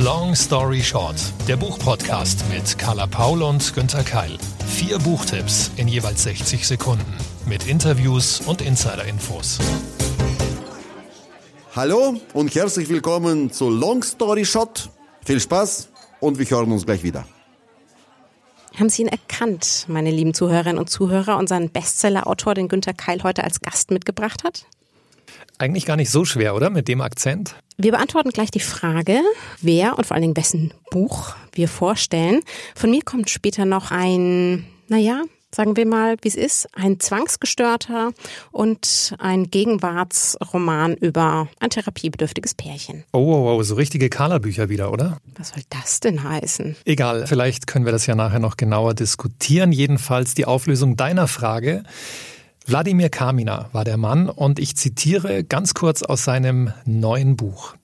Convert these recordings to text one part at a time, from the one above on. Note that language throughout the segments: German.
Long Story Short, der Buchpodcast mit Carla Paul und Günther Keil. Vier Buchtipps in jeweils 60 Sekunden mit Interviews und Insider-Infos. Hallo und herzlich willkommen zu Long Story Short. Viel Spaß und wir hören uns gleich wieder. Haben Sie ihn erkannt, meine lieben Zuhörerinnen und Zuhörer, unseren Bestseller-Autor, den Günther Keil heute als Gast mitgebracht hat? Eigentlich gar nicht so schwer, oder? Mit dem Akzent? Wir beantworten gleich die Frage, wer und vor allen Dingen wessen Buch wir vorstellen. Von mir kommt später noch ein, naja, sagen wir mal, wie es ist, ein Zwangsgestörter und ein Gegenwartsroman über ein therapiebedürftiges Pärchen. Oh, oh, oh so richtige Carla-Bücher wieder, oder? Was soll das denn heißen? Egal, vielleicht können wir das ja nachher noch genauer diskutieren. Jedenfalls die Auflösung deiner Frage. Wladimir Kamina war der Mann und ich zitiere ganz kurz aus seinem neuen Buch.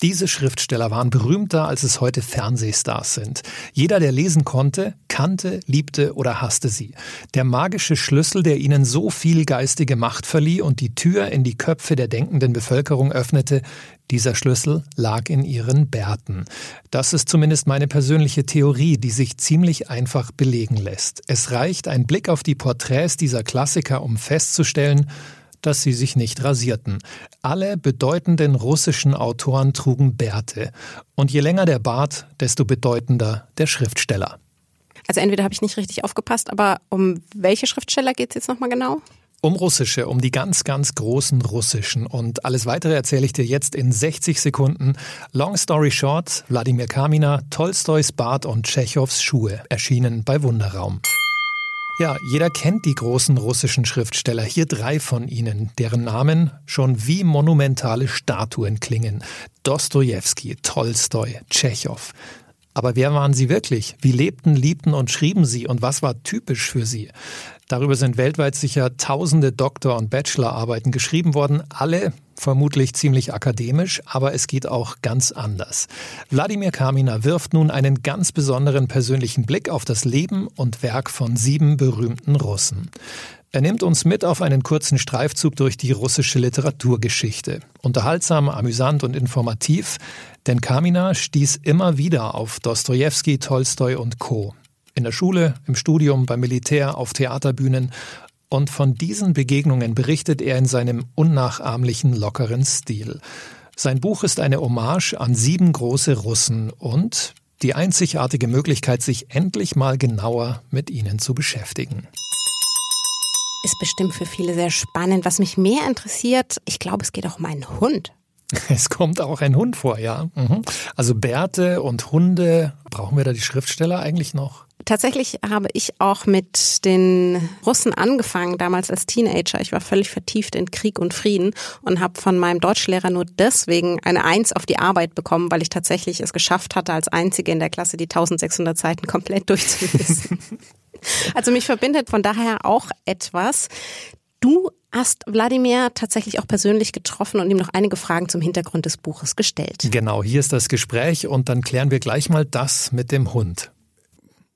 Diese Schriftsteller waren berühmter, als es heute Fernsehstars sind. Jeder, der lesen konnte, kannte, liebte oder hasste sie. Der magische Schlüssel, der ihnen so viel geistige Macht verlieh und die Tür in die Köpfe der denkenden Bevölkerung öffnete, dieser Schlüssel lag in ihren Bärten. Das ist zumindest meine persönliche Theorie, die sich ziemlich einfach belegen lässt. Es reicht ein Blick auf die Porträts dieser Klassiker, um festzustellen, dass sie sich nicht rasierten. Alle bedeutenden russischen Autoren trugen Bärte. Und je länger der Bart, desto bedeutender der Schriftsteller. Also entweder habe ich nicht richtig aufgepasst, aber um welche Schriftsteller geht es jetzt nochmal genau? Um russische, um die ganz, ganz großen russischen. Und alles weitere erzähle ich dir jetzt in 60 Sekunden. Long story short, Wladimir Kamina, Tolstois Bart und Tschechows Schuhe erschienen bei Wunderraum. Ja, jeder kennt die großen russischen Schriftsteller. Hier drei von ihnen, deren Namen schon wie monumentale Statuen klingen. Dostoevsky, Tolstoi, Tschechow. Aber wer waren sie wirklich? Wie lebten, liebten und schrieben sie und was war typisch für sie? Darüber sind weltweit sicher tausende Doktor- und Bachelorarbeiten geschrieben worden, alle vermutlich ziemlich akademisch, aber es geht auch ganz anders. Wladimir Kamina wirft nun einen ganz besonderen persönlichen Blick auf das Leben und Werk von sieben berühmten Russen. Er nimmt uns mit auf einen kurzen Streifzug durch die russische Literaturgeschichte. Unterhaltsam, amüsant und informativ, denn Kamina stieß immer wieder auf Dostoevsky, Tolstoi und Co. In der Schule, im Studium, beim Militär, auf Theaterbühnen und von diesen Begegnungen berichtet er in seinem unnachahmlichen, lockeren Stil. Sein Buch ist eine Hommage an sieben große Russen und die einzigartige Möglichkeit, sich endlich mal genauer mit ihnen zu beschäftigen. Ist bestimmt für viele sehr spannend. Was mich mehr interessiert, ich glaube, es geht auch um einen Hund. Es kommt auch ein Hund vor, ja. Mhm. Also Bärte und Hunde, brauchen wir da die Schriftsteller eigentlich noch? Tatsächlich habe ich auch mit den Russen angefangen, damals als Teenager. Ich war völlig vertieft in Krieg und Frieden und habe von meinem Deutschlehrer nur deswegen eine Eins auf die Arbeit bekommen, weil ich tatsächlich es geschafft hatte, als Einzige in der Klasse die 1600 Seiten komplett durchzulesen. also mich verbindet von daher auch etwas. Du hast Wladimir tatsächlich auch persönlich getroffen und ihm noch einige Fragen zum Hintergrund des Buches gestellt. Genau, hier ist das Gespräch und dann klären wir gleich mal das mit dem Hund.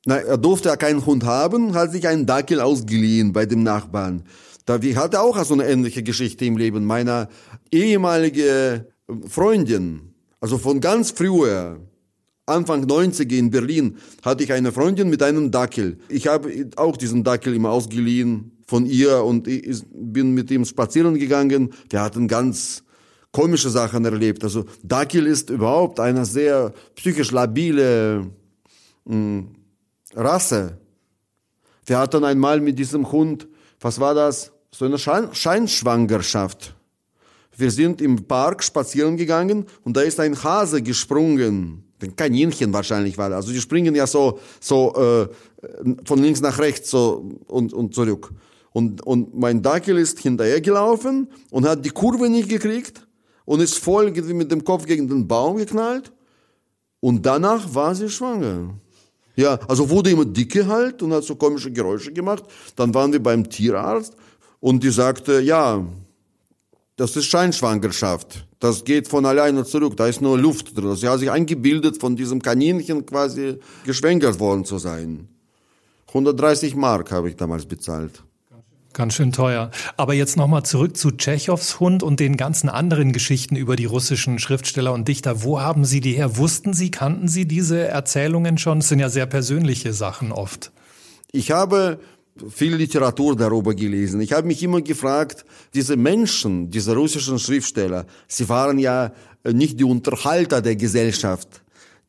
Na, er durfte ja keinen Hund haben, hat sich einen Dackel ausgeliehen bei dem Nachbarn. Da wir hatte auch so eine ähnliche Geschichte im Leben. Meiner ehemalige Freundin, also von ganz früher, Anfang 90 in Berlin, hatte ich eine Freundin mit einem Dackel. Ich habe auch diesen Dackel immer ausgeliehen von ihr und ich bin mit ihm spazieren gegangen. Wir hatten ganz komische Sachen erlebt. Also Dackel ist überhaupt eine sehr psychisch labile mh, hm, Rasse. Wir hatten einmal mit diesem Hund, was war das? So eine Schein Scheinschwangerschaft. Wir sind im Park spazieren gegangen und da ist ein Hase gesprungen. Ein Kaninchen wahrscheinlich war das. Also die springen ja so, so äh, von links nach rechts so und, und zurück. Und, und mein Dackel ist hinterhergelaufen und hat die Kurve nicht gekriegt und ist voll mit dem Kopf gegen den Baum geknallt. Und danach war sie schwanger. Ja, also wurde immer dicke halt und hat so komische Geräusche gemacht. Dann waren wir beim Tierarzt und die sagte, ja, das ist Scheinschwangerschaft. Das geht von alleine zurück. Da ist nur Luft drin. Sie hat sich eingebildet, von diesem Kaninchen quasi geschwängert worden zu sein. 130 Mark habe ich damals bezahlt. Ganz schön teuer. Aber jetzt nochmal zurück zu Tschechows Hund und den ganzen anderen Geschichten über die russischen Schriftsteller und Dichter. Wo haben Sie die her? Wussten Sie, kannten Sie diese Erzählungen schon? Es sind ja sehr persönliche Sachen oft. Ich habe viel Literatur darüber gelesen. Ich habe mich immer gefragt, diese Menschen, diese russischen Schriftsteller, sie waren ja nicht die Unterhalter der Gesellschaft.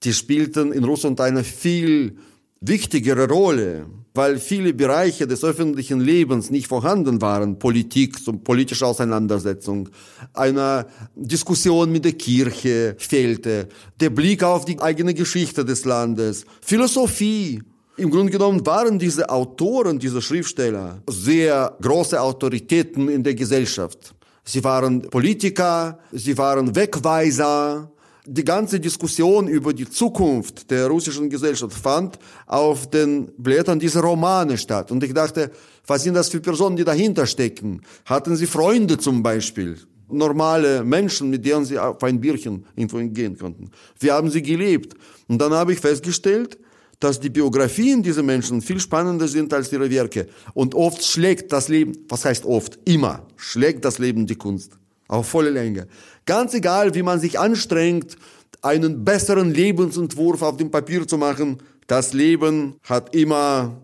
Die spielten in Russland eine viel wichtigere Rolle weil viele Bereiche des öffentlichen Lebens nicht vorhanden waren, Politik, politische Auseinandersetzung, eine Diskussion mit der Kirche fehlte, der Blick auf die eigene Geschichte des Landes, Philosophie. Im Grunde genommen waren diese Autoren, diese Schriftsteller sehr große Autoritäten in der Gesellschaft. Sie waren Politiker, sie waren Wegweiser, die ganze Diskussion über die Zukunft der russischen Gesellschaft fand auf den Blättern dieser Romane statt. Und ich dachte, was sind das für Personen, die dahinter stecken? Hatten sie Freunde zum Beispiel? Normale Menschen, mit denen sie auf ein Bierchen gehen konnten. Wie haben sie gelebt? Und dann habe ich festgestellt, dass die Biografien dieser Menschen viel spannender sind als ihre Werke. Und oft schlägt das Leben, was heißt oft? Immer schlägt das Leben die Kunst. Auf volle Länge. Ganz egal, wie man sich anstrengt, einen besseren Lebensentwurf auf dem Papier zu machen, das Leben hat immer,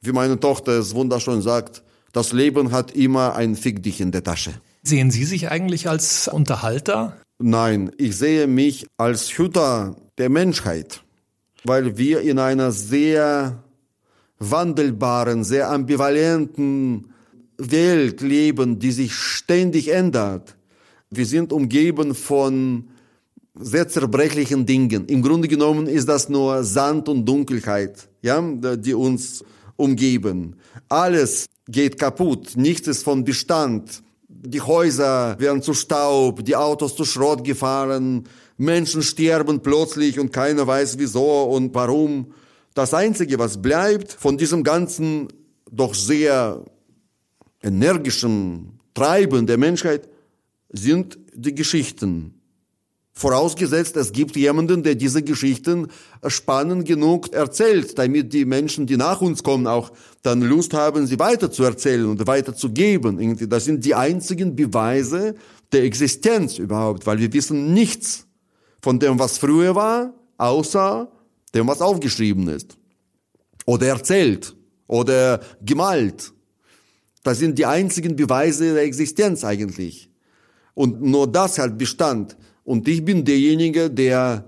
wie meine Tochter es wunderschön sagt, das Leben hat immer ein Fick dich in der Tasche. Sehen Sie sich eigentlich als Unterhalter? Nein, ich sehe mich als Hüter der Menschheit, weil wir in einer sehr wandelbaren, sehr ambivalenten Welt leben, die sich ständig ändert. Wir sind umgeben von sehr zerbrechlichen Dingen. Im Grunde genommen ist das nur Sand und Dunkelheit, ja, die uns umgeben. Alles geht kaputt. Nichts ist von Bestand. Die Häuser werden zu Staub, die Autos zu Schrott gefahren, Menschen sterben plötzlich und keiner weiß wieso und warum. Das Einzige, was bleibt von diesem ganzen doch sehr energischen Treiben der Menschheit, sind die Geschichten. Vorausgesetzt, es gibt jemanden, der diese Geschichten spannend genug erzählt, damit die Menschen, die nach uns kommen, auch dann Lust haben, sie weiter zu erzählen und weiterzugeben. Das sind die einzigen Beweise der Existenz überhaupt, weil wir wissen nichts von dem, was früher war, außer dem, was aufgeschrieben ist. Oder erzählt. Oder gemalt. Das sind die einzigen Beweise der Existenz eigentlich. Und nur das hat Bestand. Und ich bin derjenige, der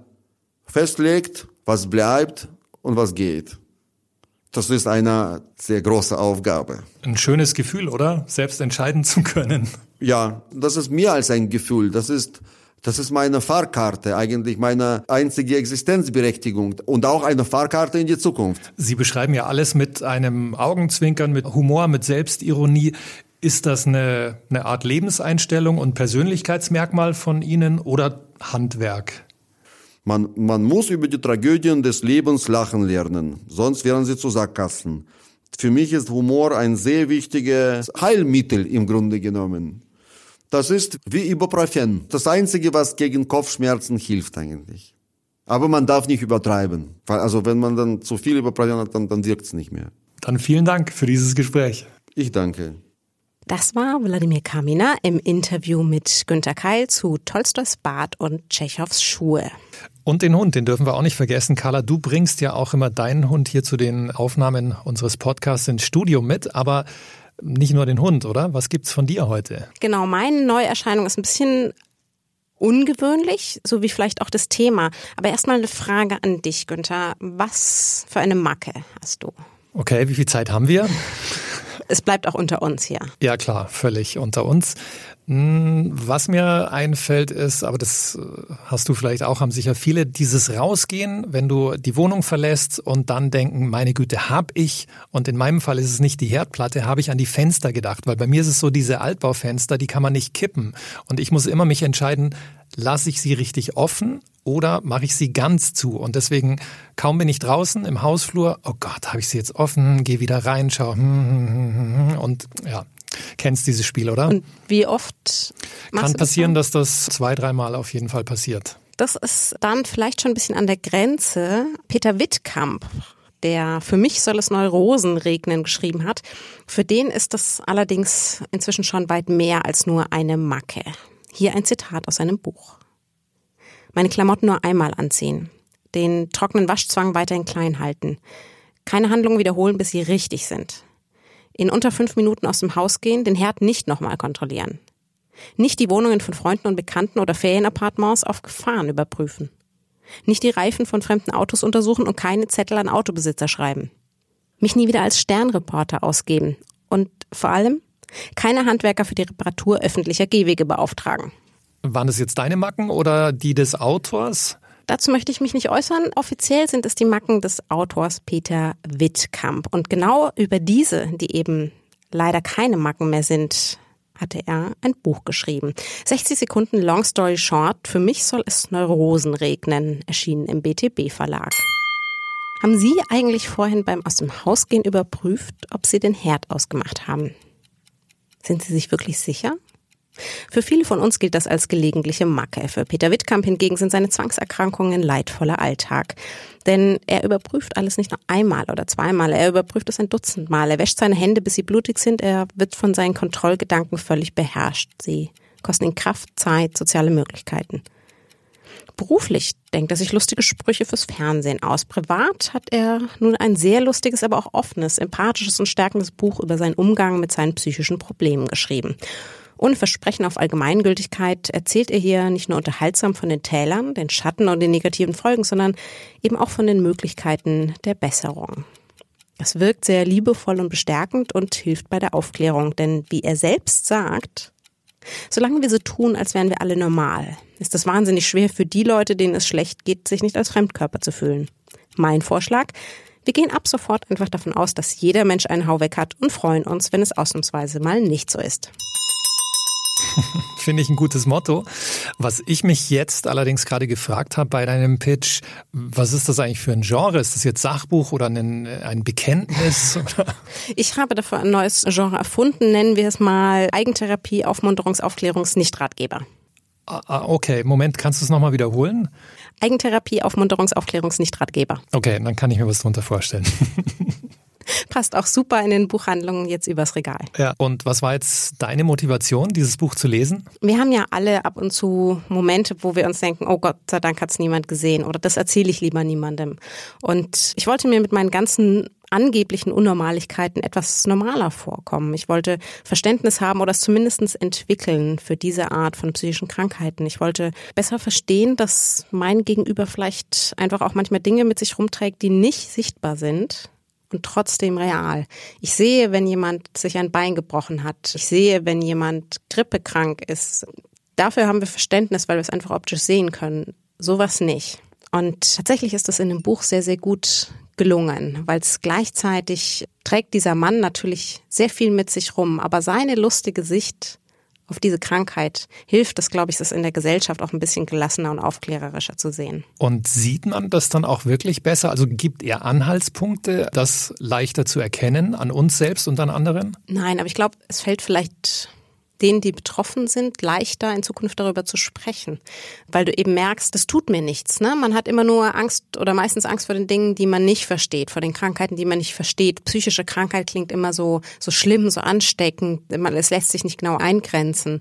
festlegt, was bleibt und was geht. Das ist eine sehr große Aufgabe. Ein schönes Gefühl, oder? Selbst entscheiden zu können. Ja, das ist mehr als ein Gefühl. Das ist, das ist meine Fahrkarte, eigentlich meine einzige Existenzberechtigung und auch eine Fahrkarte in die Zukunft. Sie beschreiben ja alles mit einem Augenzwinkern, mit Humor, mit Selbstironie. Ist das eine, eine Art Lebenseinstellung und Persönlichkeitsmerkmal von Ihnen oder Handwerk? Man, man muss über die Tragödien des Lebens lachen lernen, sonst werden sie zu Sackgassen. Für mich ist Humor ein sehr wichtiges Heilmittel im Grunde genommen. Das ist wie Ibuprofen. Das Einzige, was gegen Kopfschmerzen hilft eigentlich. Aber man darf nicht übertreiben. Also wenn man dann zu viel Ibuprofen hat, dann, dann wirkt es nicht mehr. Dann vielen Dank für dieses Gespräch. Ich danke. Das war Wladimir Kamina im Interview mit Günter Keil zu Tolstois Bart und Tschechows Schuhe. Und den Hund, den dürfen wir auch nicht vergessen. Carla, du bringst ja auch immer deinen Hund hier zu den Aufnahmen unseres Podcasts ins Studio mit, aber nicht nur den Hund, oder? Was gibt's von dir heute? Genau, meine Neuerscheinung ist ein bisschen ungewöhnlich, so wie vielleicht auch das Thema. Aber erstmal eine Frage an dich, Günther. Was für eine Macke hast du? Okay, wie viel Zeit haben wir? es bleibt auch unter uns hier. Ja, klar, völlig unter uns. Hm, was mir einfällt ist, aber das äh, hast du vielleicht auch, haben sicher viele, dieses Rausgehen, wenn du die Wohnung verlässt und dann denken, meine Güte, hab ich, und in meinem Fall ist es nicht die Herdplatte, habe ich an die Fenster gedacht, weil bei mir ist es so, diese Altbaufenster, die kann man nicht kippen. Und ich muss immer mich entscheiden, lasse ich sie richtig offen oder mache ich sie ganz zu? Und deswegen, kaum bin ich draußen im Hausflur, oh Gott, habe ich sie jetzt offen, gehe wieder rein, schau, hm, hm, und ja, kennst dieses Spiel, oder? Und wie oft? Kann passieren, das dass das zwei, dreimal auf jeden Fall passiert. Das ist dann vielleicht schon ein bisschen an der Grenze. Peter Wittkamp, der Für mich soll es Neurosen regnen geschrieben hat. Für den ist das allerdings inzwischen schon weit mehr als nur eine Macke. Hier ein Zitat aus seinem Buch. Meine Klamotten nur einmal anziehen. Den trockenen Waschzwang weiterhin klein halten. Keine Handlungen wiederholen, bis sie richtig sind. In unter fünf Minuten aus dem Haus gehen, den Herd nicht nochmal kontrollieren. Nicht die Wohnungen von Freunden und Bekannten oder Ferienappartements auf Gefahren überprüfen. Nicht die Reifen von fremden Autos untersuchen und keine Zettel an Autobesitzer schreiben. Mich nie wieder als Sternreporter ausgeben. Und vor allem keine Handwerker für die Reparatur öffentlicher Gehwege beauftragen. Waren das jetzt deine Macken oder die des Autors? Dazu möchte ich mich nicht äußern. Offiziell sind es die Macken des Autors Peter Wittkamp. Und genau über diese, die eben leider keine Macken mehr sind, hatte er ein Buch geschrieben. 60 Sekunden Long Story Short. Für mich soll es Neurosen regnen, erschienen im BTB Verlag. Haben Sie eigentlich vorhin beim Aus dem Haus gehen überprüft, ob Sie den Herd ausgemacht haben? Sind Sie sich wirklich sicher? Für viele von uns gilt das als gelegentliche Macke. Für Peter Wittkamp hingegen sind seine Zwangserkrankungen leidvoller Alltag. Denn er überprüft alles nicht nur einmal oder zweimal, er überprüft es ein Dutzend Mal. Er wäscht seine Hände, bis sie blutig sind. Er wird von seinen Kontrollgedanken völlig beherrscht. Sie kosten ihn Kraft, Zeit, soziale Möglichkeiten. Beruflich denkt er sich lustige Sprüche fürs Fernsehen aus. Privat hat er nun ein sehr lustiges, aber auch offenes, empathisches und stärkendes Buch über seinen Umgang mit seinen psychischen Problemen geschrieben. Ohne Versprechen auf Allgemeingültigkeit erzählt er hier nicht nur unterhaltsam von den Tälern, den Schatten und den negativen Folgen, sondern eben auch von den Möglichkeiten der Besserung. Es wirkt sehr liebevoll und bestärkend und hilft bei der Aufklärung, denn wie er selbst sagt, solange wir so tun, als wären wir alle normal, ist es wahnsinnig schwer für die Leute, denen es schlecht geht, sich nicht als Fremdkörper zu fühlen. Mein Vorschlag, wir gehen ab sofort einfach davon aus, dass jeder Mensch einen Hauweg hat und freuen uns, wenn es ausnahmsweise mal nicht so ist. Finde ich ein gutes Motto. Was ich mich jetzt allerdings gerade gefragt habe bei deinem Pitch, was ist das eigentlich für ein Genre? Ist das jetzt Sachbuch oder ein, ein Bekenntnis? ich habe dafür ein neues Genre erfunden, nennen wir es mal Eigentherapie, Aufmunterungs-, Aufklärungs-, Nichtratgeber. Ah, ah, okay, Moment, kannst du es nochmal wiederholen? Eigentherapie, Aufmunterungs-, Aufklärungs-, Nichtratgeber. Okay, dann kann ich mir was drunter vorstellen. Passt auch super in den Buchhandlungen jetzt übers Regal. Ja, und was war jetzt deine Motivation, dieses Buch zu lesen? Wir haben ja alle ab und zu Momente, wo wir uns denken, oh Gott sei Dank hat es niemand gesehen oder das erzähle ich lieber niemandem. Und ich wollte mir mit meinen ganzen angeblichen Unnormaligkeiten etwas normaler vorkommen. Ich wollte Verständnis haben oder es zumindest entwickeln für diese Art von psychischen Krankheiten. Ich wollte besser verstehen, dass mein Gegenüber vielleicht einfach auch manchmal Dinge mit sich rumträgt, die nicht sichtbar sind, und trotzdem real. Ich sehe, wenn jemand sich ein Bein gebrochen hat. Ich sehe, wenn jemand grippekrank ist. Dafür haben wir Verständnis, weil wir es einfach optisch sehen können. Sowas nicht. Und tatsächlich ist das in dem Buch sehr, sehr gut gelungen, weil es gleichzeitig trägt dieser Mann natürlich sehr viel mit sich rum, aber seine lustige Sicht auf diese Krankheit hilft es, glaube ich, das in der Gesellschaft auch ein bisschen gelassener und aufklärerischer zu sehen. Und sieht man das dann auch wirklich besser? Also gibt er Anhaltspunkte, das leichter zu erkennen an uns selbst und an anderen? Nein, aber ich glaube, es fällt vielleicht denen, die betroffen sind, leichter in Zukunft darüber zu sprechen, weil du eben merkst, das tut mir nichts. Ne? Man hat immer nur Angst oder meistens Angst vor den Dingen, die man nicht versteht, vor den Krankheiten, die man nicht versteht. Psychische Krankheit klingt immer so so schlimm, so ansteckend. Es lässt sich nicht genau eingrenzen,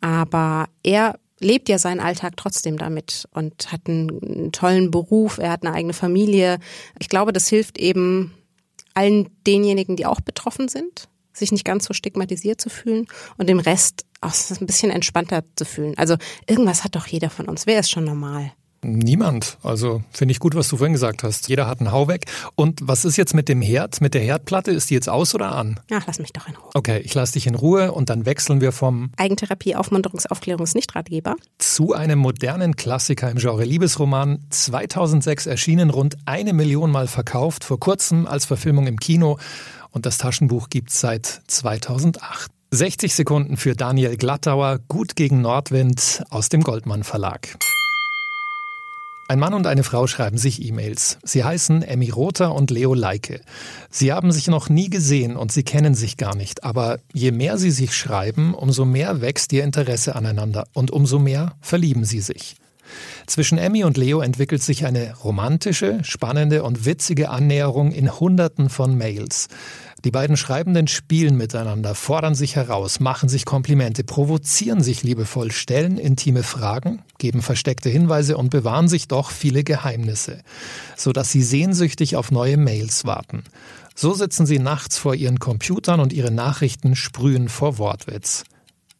aber er lebt ja seinen Alltag trotzdem damit und hat einen tollen Beruf, er hat eine eigene Familie. Ich glaube, das hilft eben allen denjenigen, die auch betroffen sind, sich nicht ganz so stigmatisiert zu fühlen und dem Rest auch ein bisschen entspannter zu fühlen. Also irgendwas hat doch jeder von uns. Wer ist schon normal? Niemand. Also finde ich gut, was du vorhin gesagt hast. Jeder hat einen Hau weg. Und was ist jetzt mit dem Herd, mit der Herdplatte? Ist die jetzt aus oder an? Ach, lass mich doch in Ruhe. Okay, ich lasse dich in Ruhe und dann wechseln wir vom Eigentherapie, Aufmunterungs-, Aufklärungs-, Nichtratgeber zu einem modernen Klassiker im Genre Liebesroman. 2006 erschienen, rund eine Million Mal verkauft, vor kurzem als Verfilmung im Kino und das Taschenbuch gibt's seit 2008. 60 Sekunden für Daniel Glattauer, Gut gegen Nordwind aus dem Goldmann Verlag. Ein Mann und eine Frau schreiben sich E-Mails. Sie heißen Emmy Rother und Leo Leike. Sie haben sich noch nie gesehen und sie kennen sich gar nicht. Aber je mehr sie sich schreiben, umso mehr wächst ihr Interesse aneinander und umso mehr verlieben sie sich. Zwischen Emmy und Leo entwickelt sich eine romantische, spannende und witzige Annäherung in Hunderten von Mails. Die beiden Schreibenden spielen miteinander, fordern sich heraus, machen sich Komplimente, provozieren sich liebevoll, stellen intime Fragen, geben versteckte Hinweise und bewahren sich doch viele Geheimnisse, sodass sie sehnsüchtig auf neue Mails warten. So sitzen sie nachts vor ihren Computern und ihre Nachrichten sprühen vor Wortwitz.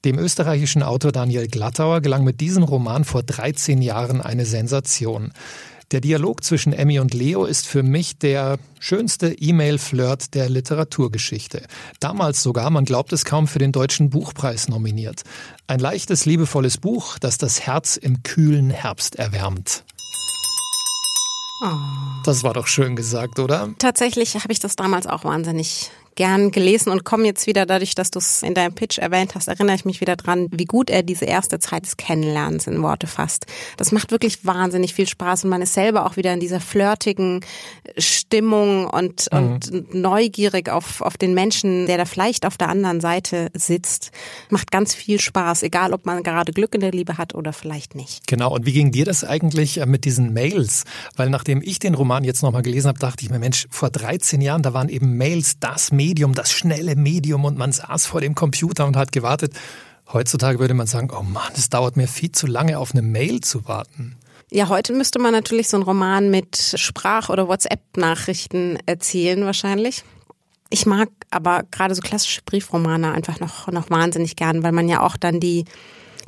Dem österreichischen Autor Daniel Glattauer gelang mit diesem Roman vor 13 Jahren eine Sensation. Der Dialog zwischen Emmy und Leo ist für mich der schönste E-Mail-Flirt der Literaturgeschichte. Damals sogar, man glaubt es kaum, für den Deutschen Buchpreis nominiert. Ein leichtes, liebevolles Buch, das das Herz im kühlen Herbst erwärmt. Oh. Das war doch schön gesagt, oder? Tatsächlich habe ich das damals auch wahnsinnig gern gelesen und komme jetzt wieder dadurch, dass du es in deinem Pitch erwähnt hast, erinnere ich mich wieder dran, wie gut er diese erste Zeit des Kennenlernens in Worte fasst. Das macht wirklich wahnsinnig viel Spaß und man ist selber auch wieder in dieser flirtigen Stimmung und, mhm. und neugierig auf, auf den Menschen, der da vielleicht auf der anderen Seite sitzt. Macht ganz viel Spaß, egal ob man gerade Glück in der Liebe hat oder vielleicht nicht. Genau. Und wie ging dir das eigentlich äh, mit diesen Mails? Weil nachdem ich den Roman jetzt nochmal gelesen habe, dachte ich mir, Mensch, vor 13 Jahren, da waren eben Mails das Medium, das schnelle Medium und man saß vor dem Computer und hat gewartet. Heutzutage würde man sagen, oh Mann, es dauert mir viel zu lange auf eine Mail zu warten. Ja, heute müsste man natürlich so einen Roman mit Sprach- oder WhatsApp-Nachrichten erzählen wahrscheinlich. Ich mag aber gerade so klassische Briefromane einfach noch, noch wahnsinnig gern, weil man ja auch dann die,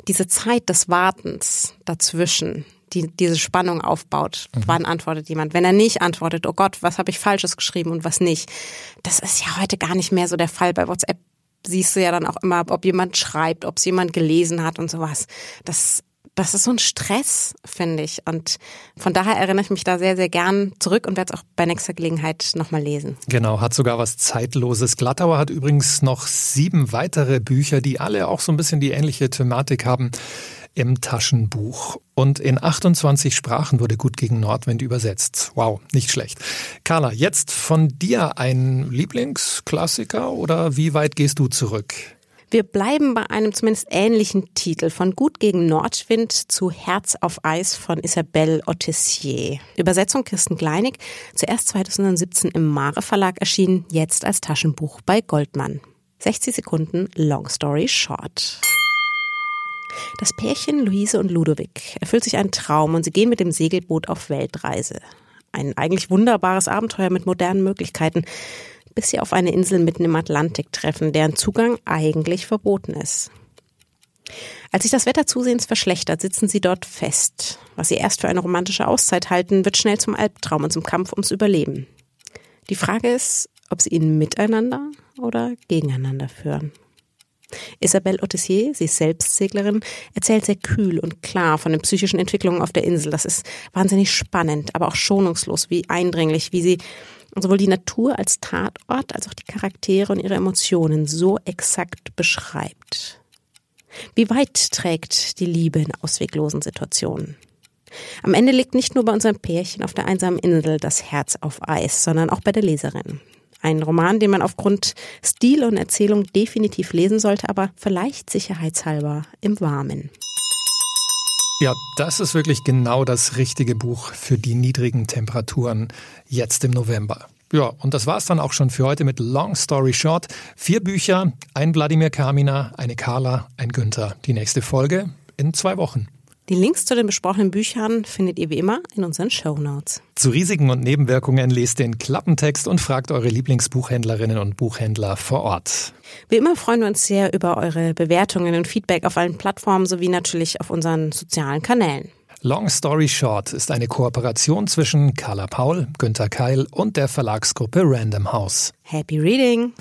diese Zeit des Wartens dazwischen, die diese Spannung aufbaut. Mhm. Wann antwortet jemand? Wenn er nicht antwortet, oh Gott, was habe ich Falsches geschrieben und was nicht? Das ist ja heute gar nicht mehr so der Fall. Bei WhatsApp siehst du ja dann auch immer, ob jemand schreibt, ob es jemand gelesen hat und sowas. Das das ist so ein Stress, finde ich. Und von daher erinnere ich mich da sehr, sehr gern zurück und werde es auch bei nächster Gelegenheit nochmal lesen. Genau, hat sogar was Zeitloses. Glattauer hat übrigens noch sieben weitere Bücher, die alle auch so ein bisschen die ähnliche Thematik haben im Taschenbuch. Und in 28 Sprachen wurde Gut gegen Nordwind übersetzt. Wow, nicht schlecht. Carla, jetzt von dir ein Lieblingsklassiker oder wie weit gehst du zurück? Wir bleiben bei einem zumindest ähnlichen Titel von Gut gegen Nordwind zu Herz auf Eis von Isabelle Otissier. Übersetzung Kirsten Kleinig, zuerst 2017 im Mare Verlag erschienen, jetzt als Taschenbuch bei Goldmann. 60 Sekunden Long Story Short. Das Pärchen Luise und Ludovic erfüllt sich ein Traum und sie gehen mit dem Segelboot auf Weltreise. Ein eigentlich wunderbares Abenteuer mit modernen Möglichkeiten, bis sie auf eine Insel mitten im Atlantik treffen, deren Zugang eigentlich verboten ist. Als sich das Wetter zusehends verschlechtert, sitzen sie dort fest. Was sie erst für eine romantische Auszeit halten, wird schnell zum Albtraum und zum Kampf ums Überleben. Die Frage ist, ob sie ihn miteinander oder gegeneinander führen. Isabelle Otissier, sie ist selbst Seglerin, erzählt sehr kühl und klar von den psychischen Entwicklungen auf der Insel. Das ist wahnsinnig spannend, aber auch schonungslos, wie eindringlich, wie sie sowohl die Natur als Tatort als auch die Charaktere und ihre Emotionen so exakt beschreibt. Wie weit trägt die Liebe in ausweglosen Situationen? Am Ende liegt nicht nur bei unserem Pärchen auf der einsamen Insel das Herz auf Eis, sondern auch bei der Leserin. Ein Roman, den man aufgrund Stil und Erzählung definitiv lesen sollte, aber vielleicht sicherheitshalber im Warmen. Ja, das ist wirklich genau das richtige Buch für die niedrigen Temperaturen jetzt im November. Ja, und das war's dann auch schon für heute mit Long Story Short. Vier Bücher, ein Wladimir Kamina, eine Carla, ein Günther. Die nächste Folge in zwei Wochen. Die Links zu den besprochenen Büchern findet ihr wie immer in unseren Show Notes. Zu Risiken und Nebenwirkungen lest den Klappentext und fragt eure Lieblingsbuchhändlerinnen und Buchhändler vor Ort. Wie immer freuen wir uns sehr über eure Bewertungen und Feedback auf allen Plattformen sowie natürlich auf unseren sozialen Kanälen. Long Story Short ist eine Kooperation zwischen Carla Paul, Günter Keil und der Verlagsgruppe Random House. Happy Reading!